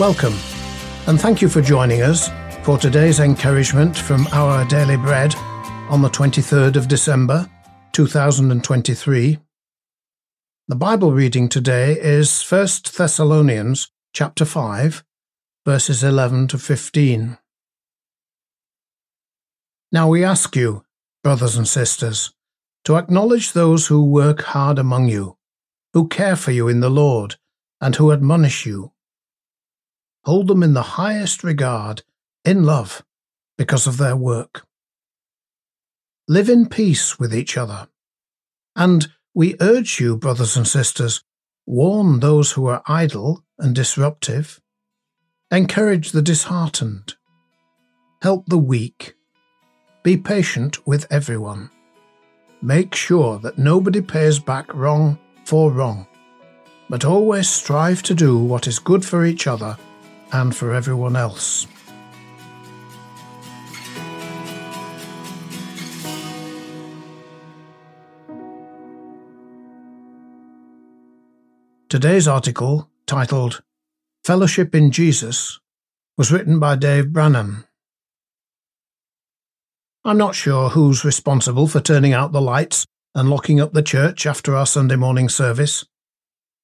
Welcome, and thank you for joining us for today's encouragement from our Daily Bread on the 23rd of December 2023. The Bible reading today is 1 Thessalonians chapter 5 verses 11 to 15. Now we ask you, brothers and sisters, to acknowledge those who work hard among you, who care for you in the Lord, and who admonish you hold them in the highest regard, in love, because of their work. Live in peace with each other. And we urge you, brothers and sisters, warn those who are idle and disruptive, encourage the disheartened, help the weak, be patient with everyone. Make sure that nobody pays back wrong for wrong, but always strive to do what is good for each other and for everyone else. Today's article, titled Fellowship in Jesus, was written by Dave Branon. I'm not sure who's responsible for turning out the lights and locking up the church after our Sunday morning service,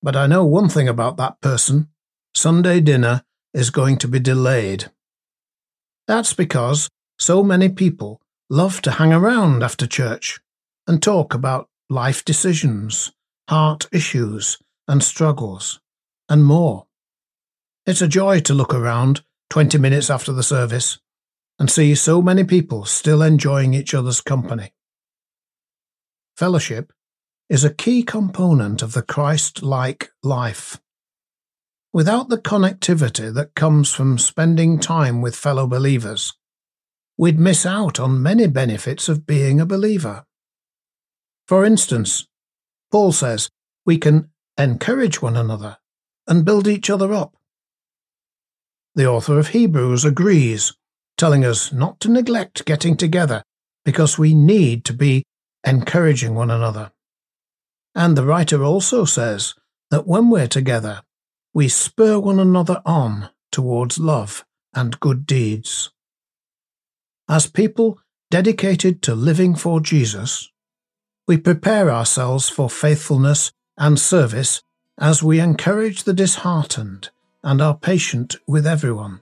but I know one thing about that person Sunday dinner is going to be delayed. That's because so many people love to hang around after church and talk about life decisions, heart issues, and struggles, and more. It's a joy to look around 20 minutes after the service and see so many people still enjoying each other's company. Fellowship is a key component of the Christ like life. Without the connectivity that comes from spending time with fellow believers, we'd miss out on many benefits of being a believer. For instance, Paul says we can encourage one another and build each other up. The author of Hebrews agrees, telling us not to neglect getting together because we need to be encouraging one another. And the writer also says that when we're together, we spur one another on towards love and good deeds. As people dedicated to living for Jesus, we prepare ourselves for faithfulness and service as we encourage the disheartened and are patient with everyone.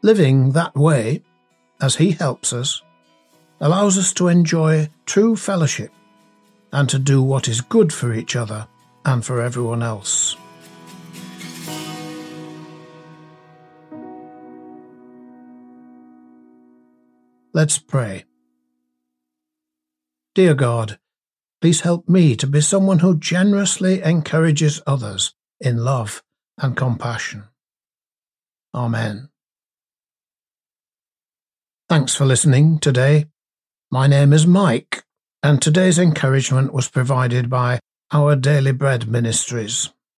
Living that way, as He helps us, allows us to enjoy true fellowship and to do what is good for each other and for everyone else. Let's pray. Dear God, please help me to be someone who generously encourages others in love and compassion. Amen. Thanks for listening today. My name is Mike, and today's encouragement was provided by Our Daily Bread Ministries.